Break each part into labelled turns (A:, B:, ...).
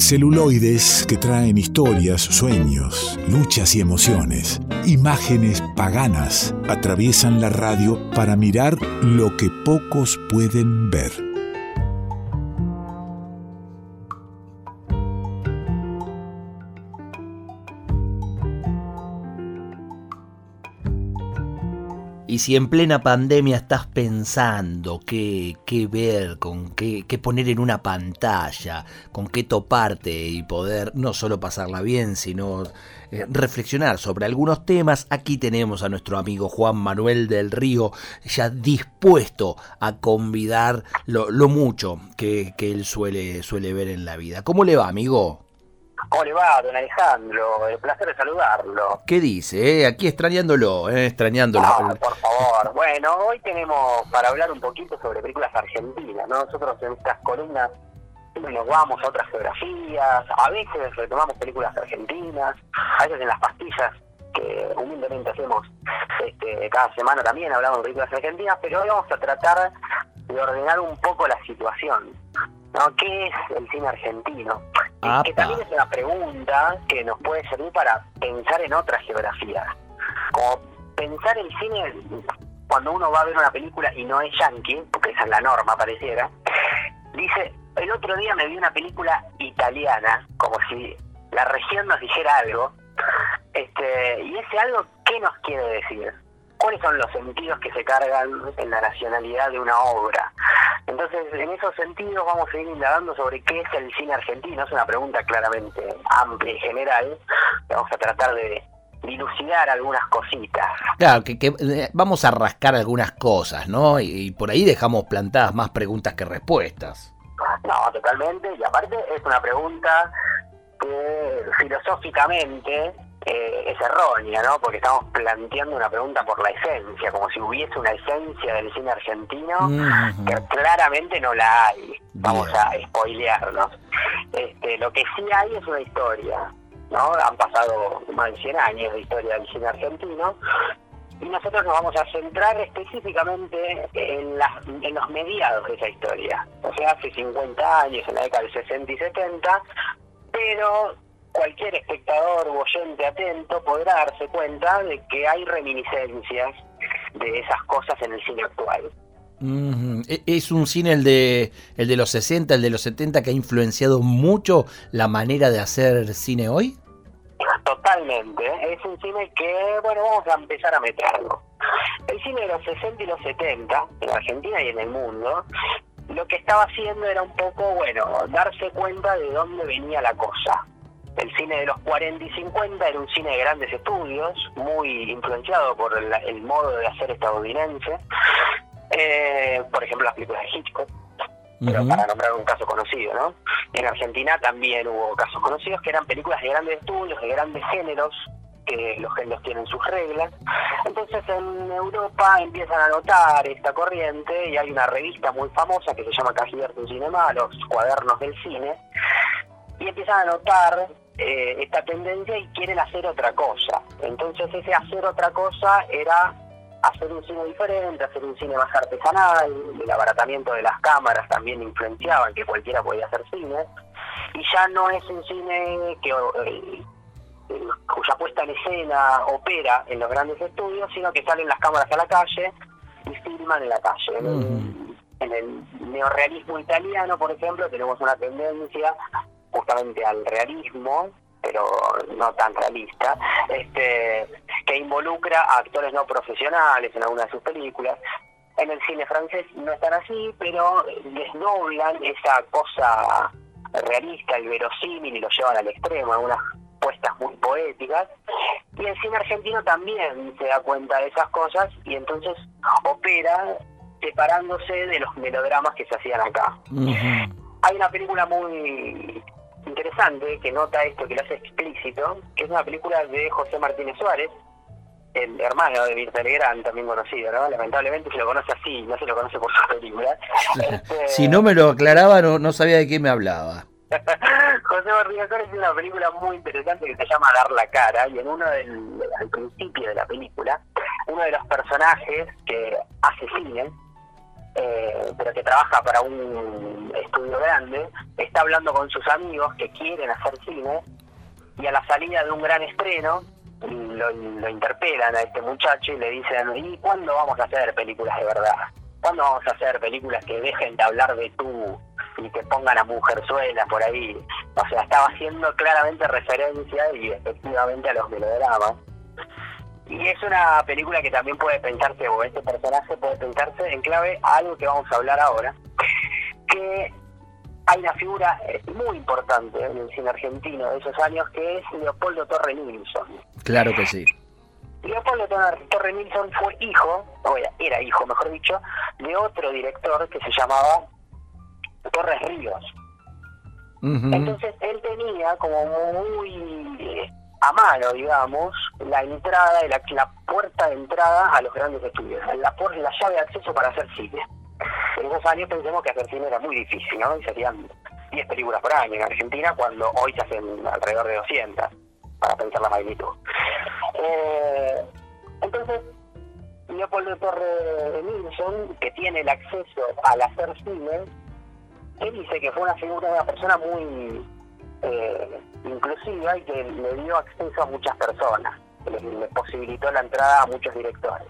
A: Celuloides que traen historias, sueños, luchas y emociones. Imágenes paganas atraviesan la radio para mirar lo que pocos pueden ver.
B: Y si en plena pandemia estás pensando qué, qué ver, con qué, qué, poner en una pantalla, con qué toparte y poder no solo pasarla bien, sino eh, reflexionar sobre algunos temas, aquí tenemos a nuestro amigo Juan Manuel del Río ya dispuesto a convidar lo, lo mucho que, que él suele, suele ver en la vida. ¿Cómo le va, amigo?
C: ¿Cómo le va, don Alejandro? El placer de saludarlo.
B: ¿Qué dice? Eh? Aquí extrañándolo, eh? extrañándolo.
C: Ah, por favor. Bueno, hoy tenemos para hablar un poquito sobre películas argentinas, ¿no? Nosotros en estas columnas nos vamos a otras geografías, a veces retomamos películas argentinas, a veces en las pastillas que humildemente hacemos este, cada semana también hablamos de películas argentinas, pero hoy vamos a tratar de ordenar un poco la situación. ¿no? ¿Qué es el cine argentino? Que también es una pregunta que nos puede servir para pensar en otras geografías. Como pensar el cine cuando uno va a ver una película y no es yankee, porque esa es la norma pareciera, dice, el otro día me vi una película italiana, como si la región nos dijera algo, este, y ese algo, ¿qué nos quiere decir? ¿Cuáles son los sentidos que se cargan en la nacionalidad de una obra? Entonces, en esos sentidos vamos a ir indagando sobre qué es el cine argentino. Es una pregunta claramente amplia y general. Vamos a tratar de dilucidar algunas cositas.
B: Claro, que, eh, vamos a rascar algunas cosas, ¿no? Y, por ahí dejamos plantadas más preguntas que respuestas.
C: No, totalmente. Y aparte es una pregunta que filosóficamente eh, es errónea, ¿no? Porque estamos planteando una pregunta por la esencia, como si hubiese una esencia del cine argentino, que claramente no la hay. Vamos a spoilearnos. Este, lo que sí hay es una historia, ¿no? Han pasado más de 100 años de historia del cine argentino. Y nosotros nos vamos a centrar específicamente en, las, en los mediados de esa historia. O sea, hace 50 años, en la década del 60 y 70, pero cualquier espectador o oyente atento podrá darse cuenta de que hay reminiscencias de esas cosas en el cine actual.
B: E-, ¿Es un cine el de, el de los 60, el de los 70 que ha influenciado mucho la manera de hacer cine hoy?
C: Totalmente, es un cine que, bueno, vamos a empezar a meterlo. El cine de los 60 y los 70, en Argentina y en el mundo, lo que estaba haciendo era un poco, bueno, darse cuenta de dónde venía la cosa. El cine de los 40 y 50 era un cine de grandes estudios, muy influenciado por el, modo de hacer estadounidense. Eh, por ejemplo, las películas de Hitchcock, pero para nombrar un caso conocido, ¿no? En Argentina también hubo casos conocidos que eran películas de grandes estudios, de grandes géneros, que los géneros tienen sus reglas. Entonces en Europa empiezan a notar esta corriente y hay una revista muy famosa que se llama Cahiers du Cinema, los cuadernos del cine, y empiezan a notar eh, esta tendencia y quieren hacer otra cosa. Entonces ese hacer otra cosa era hacer un cine diferente, hacer un cine más artesanal, el abaratamiento de las cámaras también influenciaba en que cualquiera podía hacer cine, y ya no es un cine que eh, cuya puesta en escena opera en los grandes estudios, sino que salen las cámaras a la calle y filman en la calle. en el neorrealismo italiano, por ejemplo, tenemos una tendencia justamente al realismo, pero no tan realista, este, que involucra a actores no profesionales en algunas de sus películas. En el cine francés no están así, pero desdoblan esa cosa realista, el verosímil y lo llevan al extremo, algunas puestas muy poéticas. Y el cine argentino también se da cuenta de esas cosas y entonces opera separándose de los melodramas que se hacían acá. Hay una película muy interesante que nota esto, que lo hace explícito, que es una película de José Martínez Suárez, el hermano de Mirta Legrand, también conocido, ¿no? Lamentablemente se lo conoce así, no se lo conoce por su película.
B: Este, si no me lo aclaraba, no, no sabía de qué me hablaba.
C: José Martínez Suárez es una película muy interesante que se llama Dar la cara, y en uno del, al principio de la película, uno de los personajes que cine, eh, pero que trabaja para un estudio grande, está hablando con sus amigos que quieren hacer cine y a la salida de un gran estreno lo, interpelan a este muchacho y le dicen, ¿y cuándo vamos a hacer películas de verdad? ¿Cuándo vamos a hacer películas que dejen de hablar de tú y que pongan a mujerzuelas por ahí? O sea, estaba haciendo claramente referencia y efectivamente a los melodramas. Y es una película que también puede pensarse, o este personaje puede pensarse en clave a algo que vamos a hablar ahora, que hay una figura eh, muy importante en el cine argentino de esos años que es Leopoldo Torre Nilsson.
B: Claro que sí.
C: Leopoldo Torre Nilsson fue hijo, o era hijo mejor dicho, de otro director que se llamaba Torres Ríos. Entonces él tenía como muy eh, a mano, digamos, la entrada, la, la puerta de entrada a los grandes estudios, la, la llave de acceso para hacer cine. En esos años pensemos que hacer cine era muy difícil, ¿no? Y se hacían 10 películas por año en Argentina, cuando hoy se hacen alrededor de 200, para pensar la magnitud. Eh, entonces, Leopoldo Torre Nilsson, que tiene el acceso al hacer cine, él dice que fue una figura, una persona muy eh, inclusiva y que le dio acceso a muchas personas, le, posibilitó la entrada a muchos directores.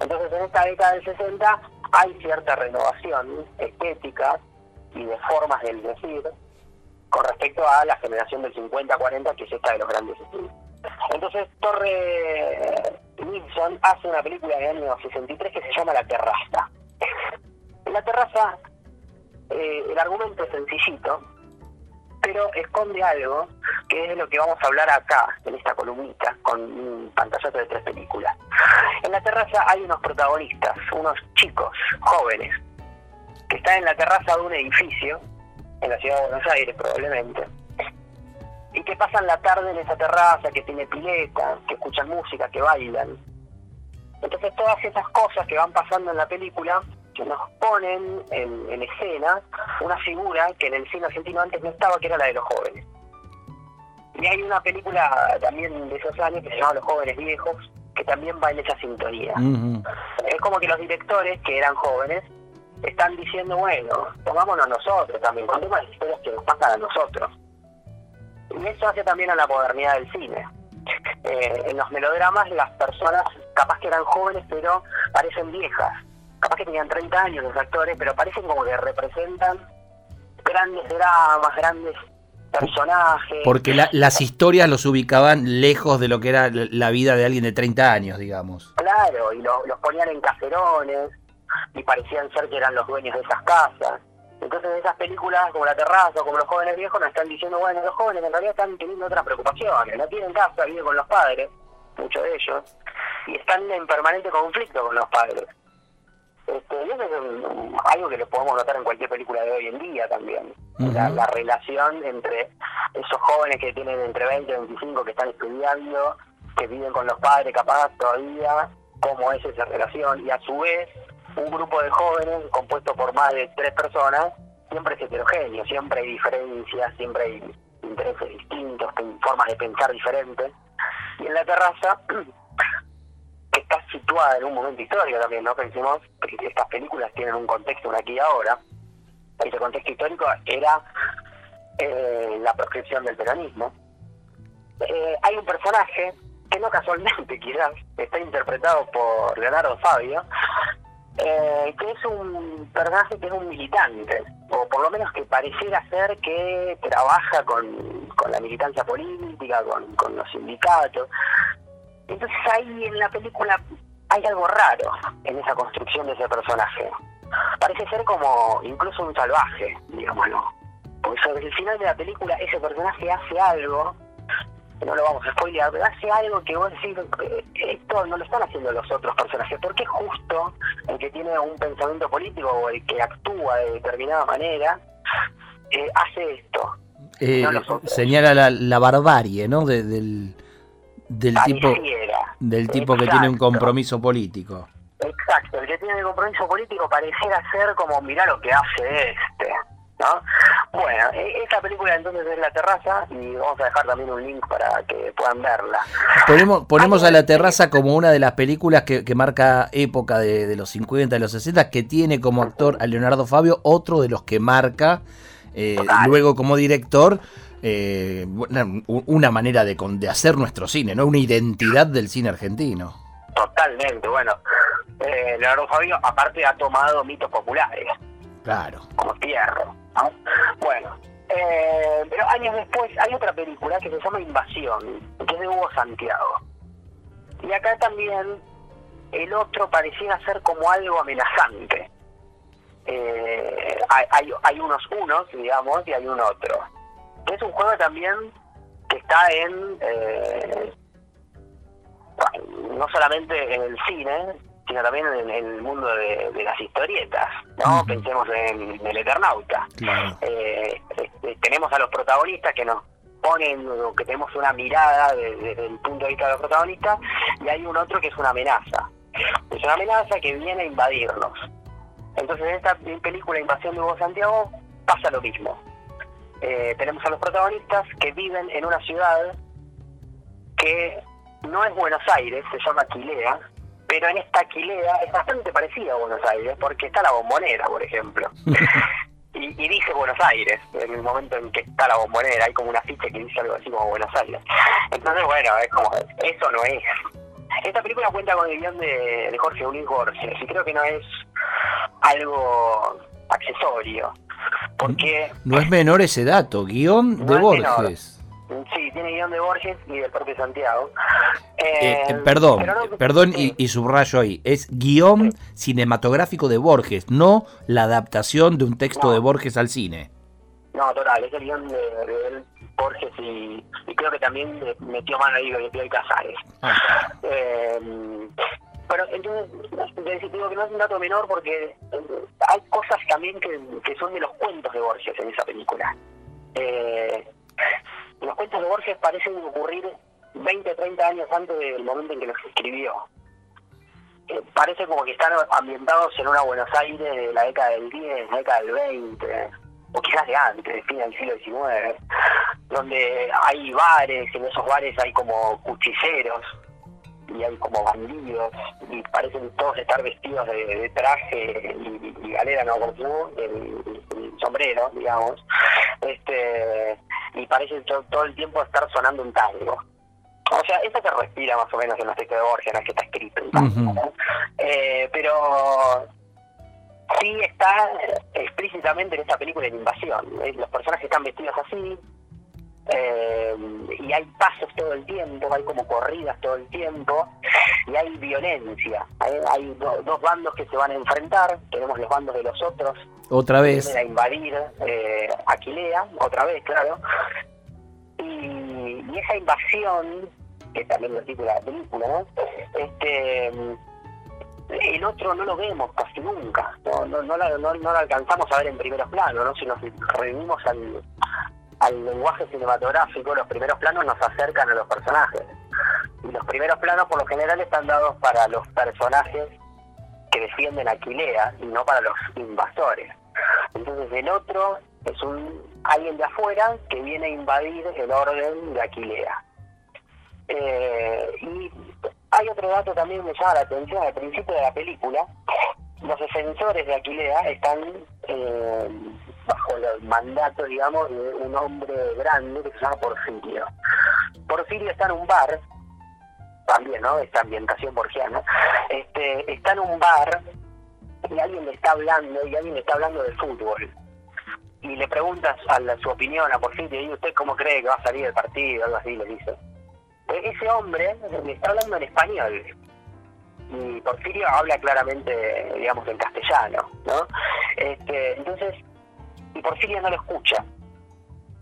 C: Entonces, en esta década del 60 hay cierta renovación estética y de formas del decir con respecto a la generación del 50-40, que es esta de los grandes estilos. Entonces, Torre Nilsson hace una película de año 63 que se llama La Terraza. La Terraza, eh, el argumento es sencillito, pero esconde algo que es lo que vamos a hablar acá, en esta columnita, con un pantallazo de tres películas. En la terraza hay unos protagonistas, unos chicos, jóvenes, que están en la terraza de un edificio, en la ciudad de Buenos Aires probablemente, y que pasan la tarde en esa terraza, que tiene pileta, que escuchan música, que bailan. Entonces todas esas cosas que van pasando en la película que nos ponen en, escena una figura que en el cine argentino antes no estaba, que era la de los jóvenes. Y hay una película también de esos años que se llama Los jóvenes viejos, que también va en esa sintonía. Es como que los directores, que eran jóvenes, están diciendo, bueno, pongámonos nosotros también, contemos las historias que nos pasan a nosotros. Y eso hace también a la modernidad del cine. Eh, en los melodramas las personas capaz que eran jóvenes pero parecen viejas capaz que tenían 30 años los actores, pero parecen como que representan grandes dramas, grandes personajes.
B: Porque las historias los ubicaban lejos de lo que era la vida de alguien de 30 años, digamos.
C: Claro, y los ponían en caserones y parecían ser que eran los dueños de esas casas. Entonces esas películas como La Terraza o como Los Jóvenes Viejos nos están diciendo, bueno, los jóvenes en realidad están teniendo otras preocupaciones, no tienen casa, viven con los padres, muchos de ellos, y están en permanente conflicto con los padres. Este, y eso es algo que lo podemos notar en cualquier película de hoy en día también. la, relación entre esos jóvenes que tienen entre 20 y 25 que están estudiando, que viven con los padres capaz todavía, cómo es esa relación. Y a su vez, un grupo de jóvenes compuesto por más de tres personas, siempre es heterogéneo, siempre hay diferencias, siempre hay intereses distintos, formas de pensar diferentes. Y en la terraza está situada en un momento histórico también, ¿no? Pensemos que estas películas tienen un contexto, un aquí y ahora. Ese contexto histórico era eh, la proscripción del peronismo. Eh, hay un personaje que no casualmente quizás está interpretado por Leonardo Fabio, eh, que es un personaje que es un militante, o por lo menos que pareciera ser que trabaja con, con la militancia política, con, con los sindicatos, entonces ahí en la película hay algo raro en esa construcción de ese personaje. Parece ser como incluso un salvaje, digámoslo. Porque sobre el final de la película ese personaje hace algo, que no lo vamos a spoilear, pero hace algo que vos decís, eh, esto no lo están haciendo los otros personajes. ¿Por qué justo el que tiene un pensamiento político o el que actúa de determinada manera eh, hace esto?
B: Eh, señala la, la barbarie, ¿no? del del tipo del tipo que tiene un compromiso político.
C: Exacto, el que tiene un compromiso político pareciera ser como mirar lo que hace este, ¿no? Bueno, e- esta película entonces es La Terraza y vamos a dejar también un link para que puedan verla.
B: Ponemos, ponemos a La Terraza como una de las películas que, que marca época de, de los 50, de los 60, que tiene como actor a Leonardo Fabio, otro de los que marca eh, luego como director eh, una, una manera de, de hacer nuestro cine, ¿no? Una identidad del cine argentino.
C: Totalmente, bueno. Eh, Leonardo Fabio aparte ha tomado mitos populares.
B: Claro.
C: como Fierro. ¿no? Bueno, eh, pero años después hay otra película que se llama Invasión, que es de Hugo Santiago. Y acá también el otro parecía ser como algo amenazante. Eh, hay, hay, hay unos unos, digamos, y hay un otro. Es un juego también que está en... eh, no solamente en el cine, sino también en el mundo de, de las historietas, ¿no? Pensemos en El Eternauta.
B: Claro.
C: Eh, este, tenemos a los protagonistas que nos ponen, o que tenemos una mirada de- desde el punto de vista de los protagonistas, y hay un otro que es una amenaza. Es una amenaza que viene a invadirnos. Entonces en esta película Invasión de Hugo Santiago pasa lo mismo. Eh, tenemos a los protagonistas que viven en una ciudad que no es Buenos Aires, se llama Aquilea, pero en esta Aquilea es bastante parecida a Buenos Aires, porque está la bombonera, por ejemplo. y, y dice Buenos Aires, en el momento en que está la bombonera, hay como una ficha que dice algo así como Buenos Aires. Entonces, bueno, es como, eso no es. Esta película cuenta con el guion de, de Jorge Luis Borges, y creo que no es algo accesorio, porque
B: No es menor ese dato, guion de
C: menor.
B: Borges.
C: Sí, tiene guion de Borges y del propio Santiago.
B: Eh,
C: Eh,
B: eh, perdón,
C: no-
B: perdón
C: sí.
B: y, y subrayo ahí. Es guion cinematográfico de Borges, no la adaptación de un texto
C: No.
B: de Borges al cine.
C: No, total, es el guion de, de él, Borges y, y creo que también metió mano ahí de Pío Casares.
B: Ah,
C: Eh, pero entonces, digo que no es un dato menor porque eh, hay cosas también que, que son de los cuentos de Borges en esa película. Eh, los cuentos de Borges parecen ocurrir 20 o 30 años antes del momento en que los escribió. Eh, parece como que están ambientados en una Buenos Aires de la década del 10, la década del 20, o quizás de antes, fin del siglo XIX, donde hay bares, y en esos bares hay como cuchilleros, y hay como bandidos, y parecen todos estar vestidos de, de traje y, y galera, no el, sombrero, digamos, este y parece to- todo el tiempo estar sonando un tango. O sea, eso se respira más o menos en los textos de Borges, no es que está escrito
B: Ujú.
C: ¿no? Eh, pero sí está explícitamente en esta película de invasión. Los personajes están vestidos así, eh, y hay pasos todo el tiempo, hay como corridas todo el tiempo, y hay violencia. Hay, hay do- dos bandos que se van a enfrentar, tenemos los bandos de los otros,
B: Otra
C: que
B: vez.
C: vienen a invadir eh, Aquilea, otra vez, claro. Y, y esa invasión, que también lo titula la película, ¿no? Este, el otro no lo vemos casi nunca, no, no, no, la- no, no lo alcanzamos a ver en primeros planos, ¿no? si nos reunimos al, al lenguaje cinematográfico, los primeros planos nos acercan a los personajes. Y los primeros planos por lo general están dados para los personajes que defienden a Aquilea y no para los invasores. Entonces el otro es un alguien de afuera que viene a invadir el orden de Aquilea. Eh, y hay otro dato también que me llama la atención al principio de la película. Los defensores de Aquilea están eh, bajo el mandato, digamos, de un hombre grande que se llama Porfirio. Porfirio está en un bar, también, ¿no? Esta ambientación borgiana. Este, está en un bar y alguien le está hablando, y alguien le está hablando de fútbol. Y le preguntas a la- su opinión a Porfirio, ¿y usted cómo cree que va a salir el partido? Algo así le dice. E- Ese hombre le está hablando en español. Y Porfirio habla claramente, digamos, en castellano, ¿no? Este, entonces, Porfirio no lo escucha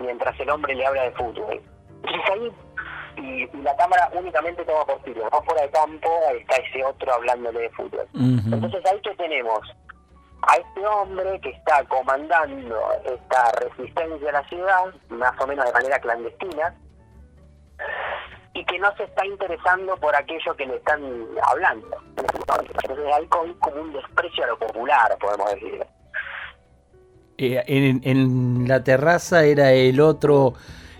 C: mientras el hombre le habla de fútbol. Entonces ahí, y, y la cámara únicamente toma Porfirio, no fuera de campo está ese otro hablándole de fútbol. Entonces ahí que tenemos a este hombre que está comandando esta resistencia a la ciudad, más o menos de manera clandestina, y que no se está interesando por aquello que le están hablando. Entonces hay como como un desprecio a lo popular, podemos decir.
B: Eh, en, la terraza era el otro,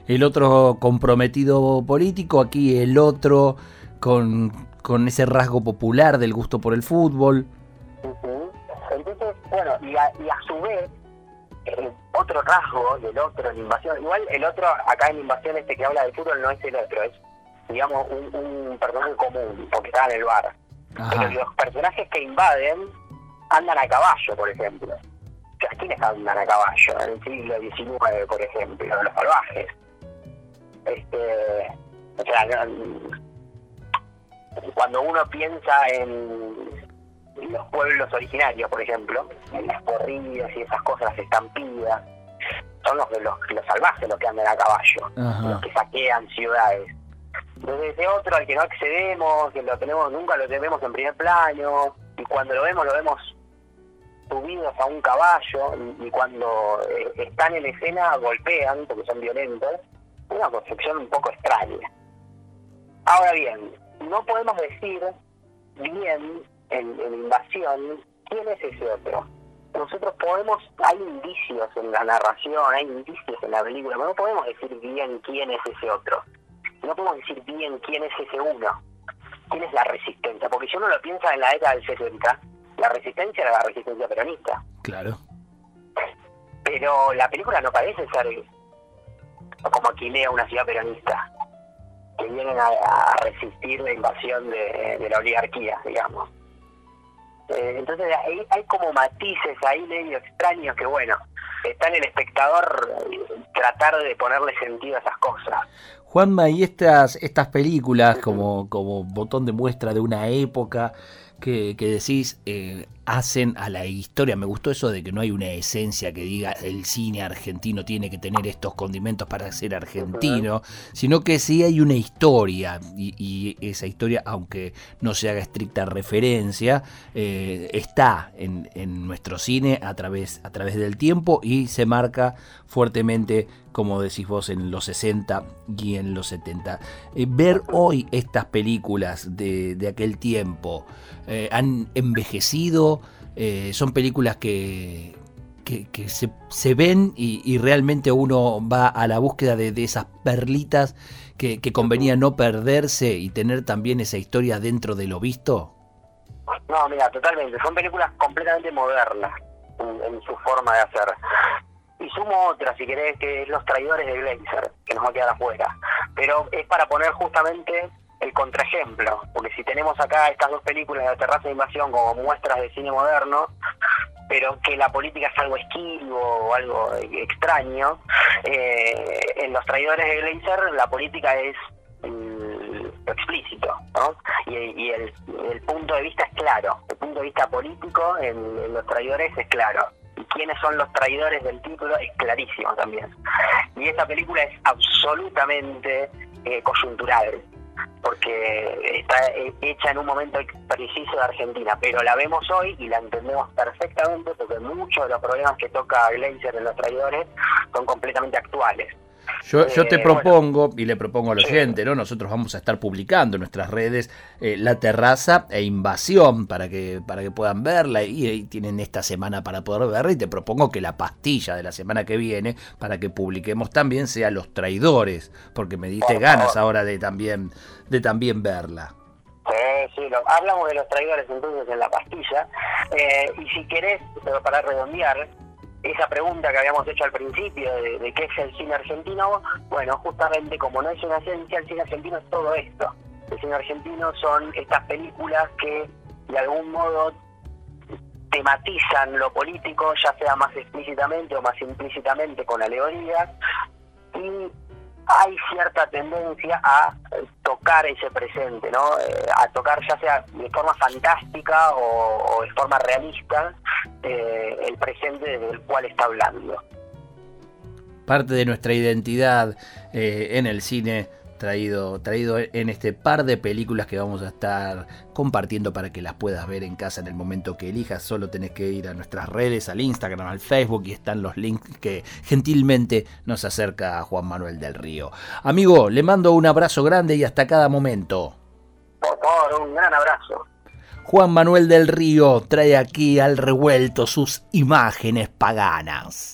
B: el otro comprometido político, aquí el otro con, con ese rasgo popular del gusto por el fútbol.
C: Entonces, bueno, y a, su vez, el otro rasgo del otro en invasión, igual el otro acá en invasión este que habla del fútbol no es el otro, es digamos un, un personaje común, porque está en el bar. Pero los personajes que invaden andan a caballo, por ejemplo. ¿Quiénes andan a caballo en el siglo XIX, por ejemplo? Los salvajes. Este, o sea, cuando uno piensa en los pueblos originarios, por ejemplo, en las corridas y esas cosas, las estampidas, son los, los, los salvajes los que andan a caballo, los que saquean ciudades. Desde ese otro al que no accedemos, que lo tenemos, nunca lo tenemos en primer plano, y cuando lo vemos, lo vemos subidos a un caballo, y, cuando eh, están en escena golpean, porque son violentos, una concepción un poco extraña. Ahora bien, no podemos decir bien en, invasión quién es ese otro. Nosotros podemos, hay indicios en la narración, hay indicios en la película, pero no podemos decir bien quién es ese otro. No podemos decir bien quién es ese uno, quién es la resistencia, porque si uno lo piensa en la década del 60, la resistencia era la resistencia peronista.
B: Claro.
C: Pero la película no parece ser como Aquilea, una ciudad peronista que vienen a, resistir la invasión de, la oligarquía, digamos. Eh, entonces hay, hay como matices ahí medio extraños que, bueno, está en el espectador tratar de ponerle sentido a esas cosas.
B: Juanma, y estas, estas películas como, como botón de muestra de una época que, que decís, eh, hacen a la historia. Me gustó eso de que no hay una esencia que diga el cine argentino tiene que tener estos condimentos para ser argentino, sino que sí hay una historia y, esa historia, aunque no se haga estricta referencia, eh, está en, nuestro cine a través, a través del tiempo y se marca fuertemente, como decís vos, en los 60 y en los 70. Eh, ver hoy estas películas de, de aquel tiempo eh, han envejecido eh, son películas que, que, se, se, ven y, realmente uno va a la búsqueda de, esas perlitas que, convenía no perderse y tener también esa historia dentro de lo visto?
C: No, mira, totalmente. Son películas completamente modernas en, su forma de hacer. Y sumo otra, si querés, que es Los Traidores de Glazer, que nos va a quedar afuera. Pero es para poner justamente el contraejemplo, porque si tenemos acá estas dos películas de Terraza de Invasión como muestras de cine moderno, pero que la política es algo esquivo o algo extraño, eh, en Los Traidores de Glazer la política es mm, explícito, ¿no? Y, el, punto de vista es claro, el punto de vista político en, Los Traidores es claro. Y quiénes son los traidores del título es clarísimo también. Y esta película es absolutamente eh, coyuntural porque está hecha en un momento preciso de Argentina, pero la vemos hoy y la entendemos perfectamente porque muchos de los problemas que toca Glazer en los traidores son completamente actuales.
B: Yo, yo te eh, propongo, y le propongo al oyente, ¿no? Nosotros vamos a estar publicando en nuestras redes eh, La Terraza e Invasión para que, para que puedan verla y, tienen esta semana para poder verla y te propongo que la pastilla de la semana que viene para que publiquemos también sea Los Traidores, porque me diste ganas ahora de también, de también verla.
C: Sí, sí, hablamos de los traidores entonces en la pastilla. Eh, y si querés, para redondear, esa pregunta que habíamos hecho al principio de, qué es el cine argentino, bueno, justamente como no es una ciencia, el cine argentino es todo esto. El cine argentino son estas películas que de algún modo tematizan lo político, ya sea más explícitamente o más implícitamente con alegorías, y hay cierta tendencia a tocar ese presente, ¿no? Eh, a tocar ya sea de forma fantástica o, de forma realista eh, el presente del cual está hablando.
B: Parte de nuestra identidad eh, en el cine traído, traído en este par de películas que vamos a estar compartiendo para que las puedas ver en casa en el momento que elijas. Solo tenés que ir a nuestras redes, al Instagram, al Facebook y están los links que gentilmente nos acerca a Juan Manuel del Río. Amigo, le mando un abrazo grande y hasta cada momento.
C: Por favor, un gran abrazo.
B: Juan Manuel del Río trae aquí al revuelto sus imágenes paganas.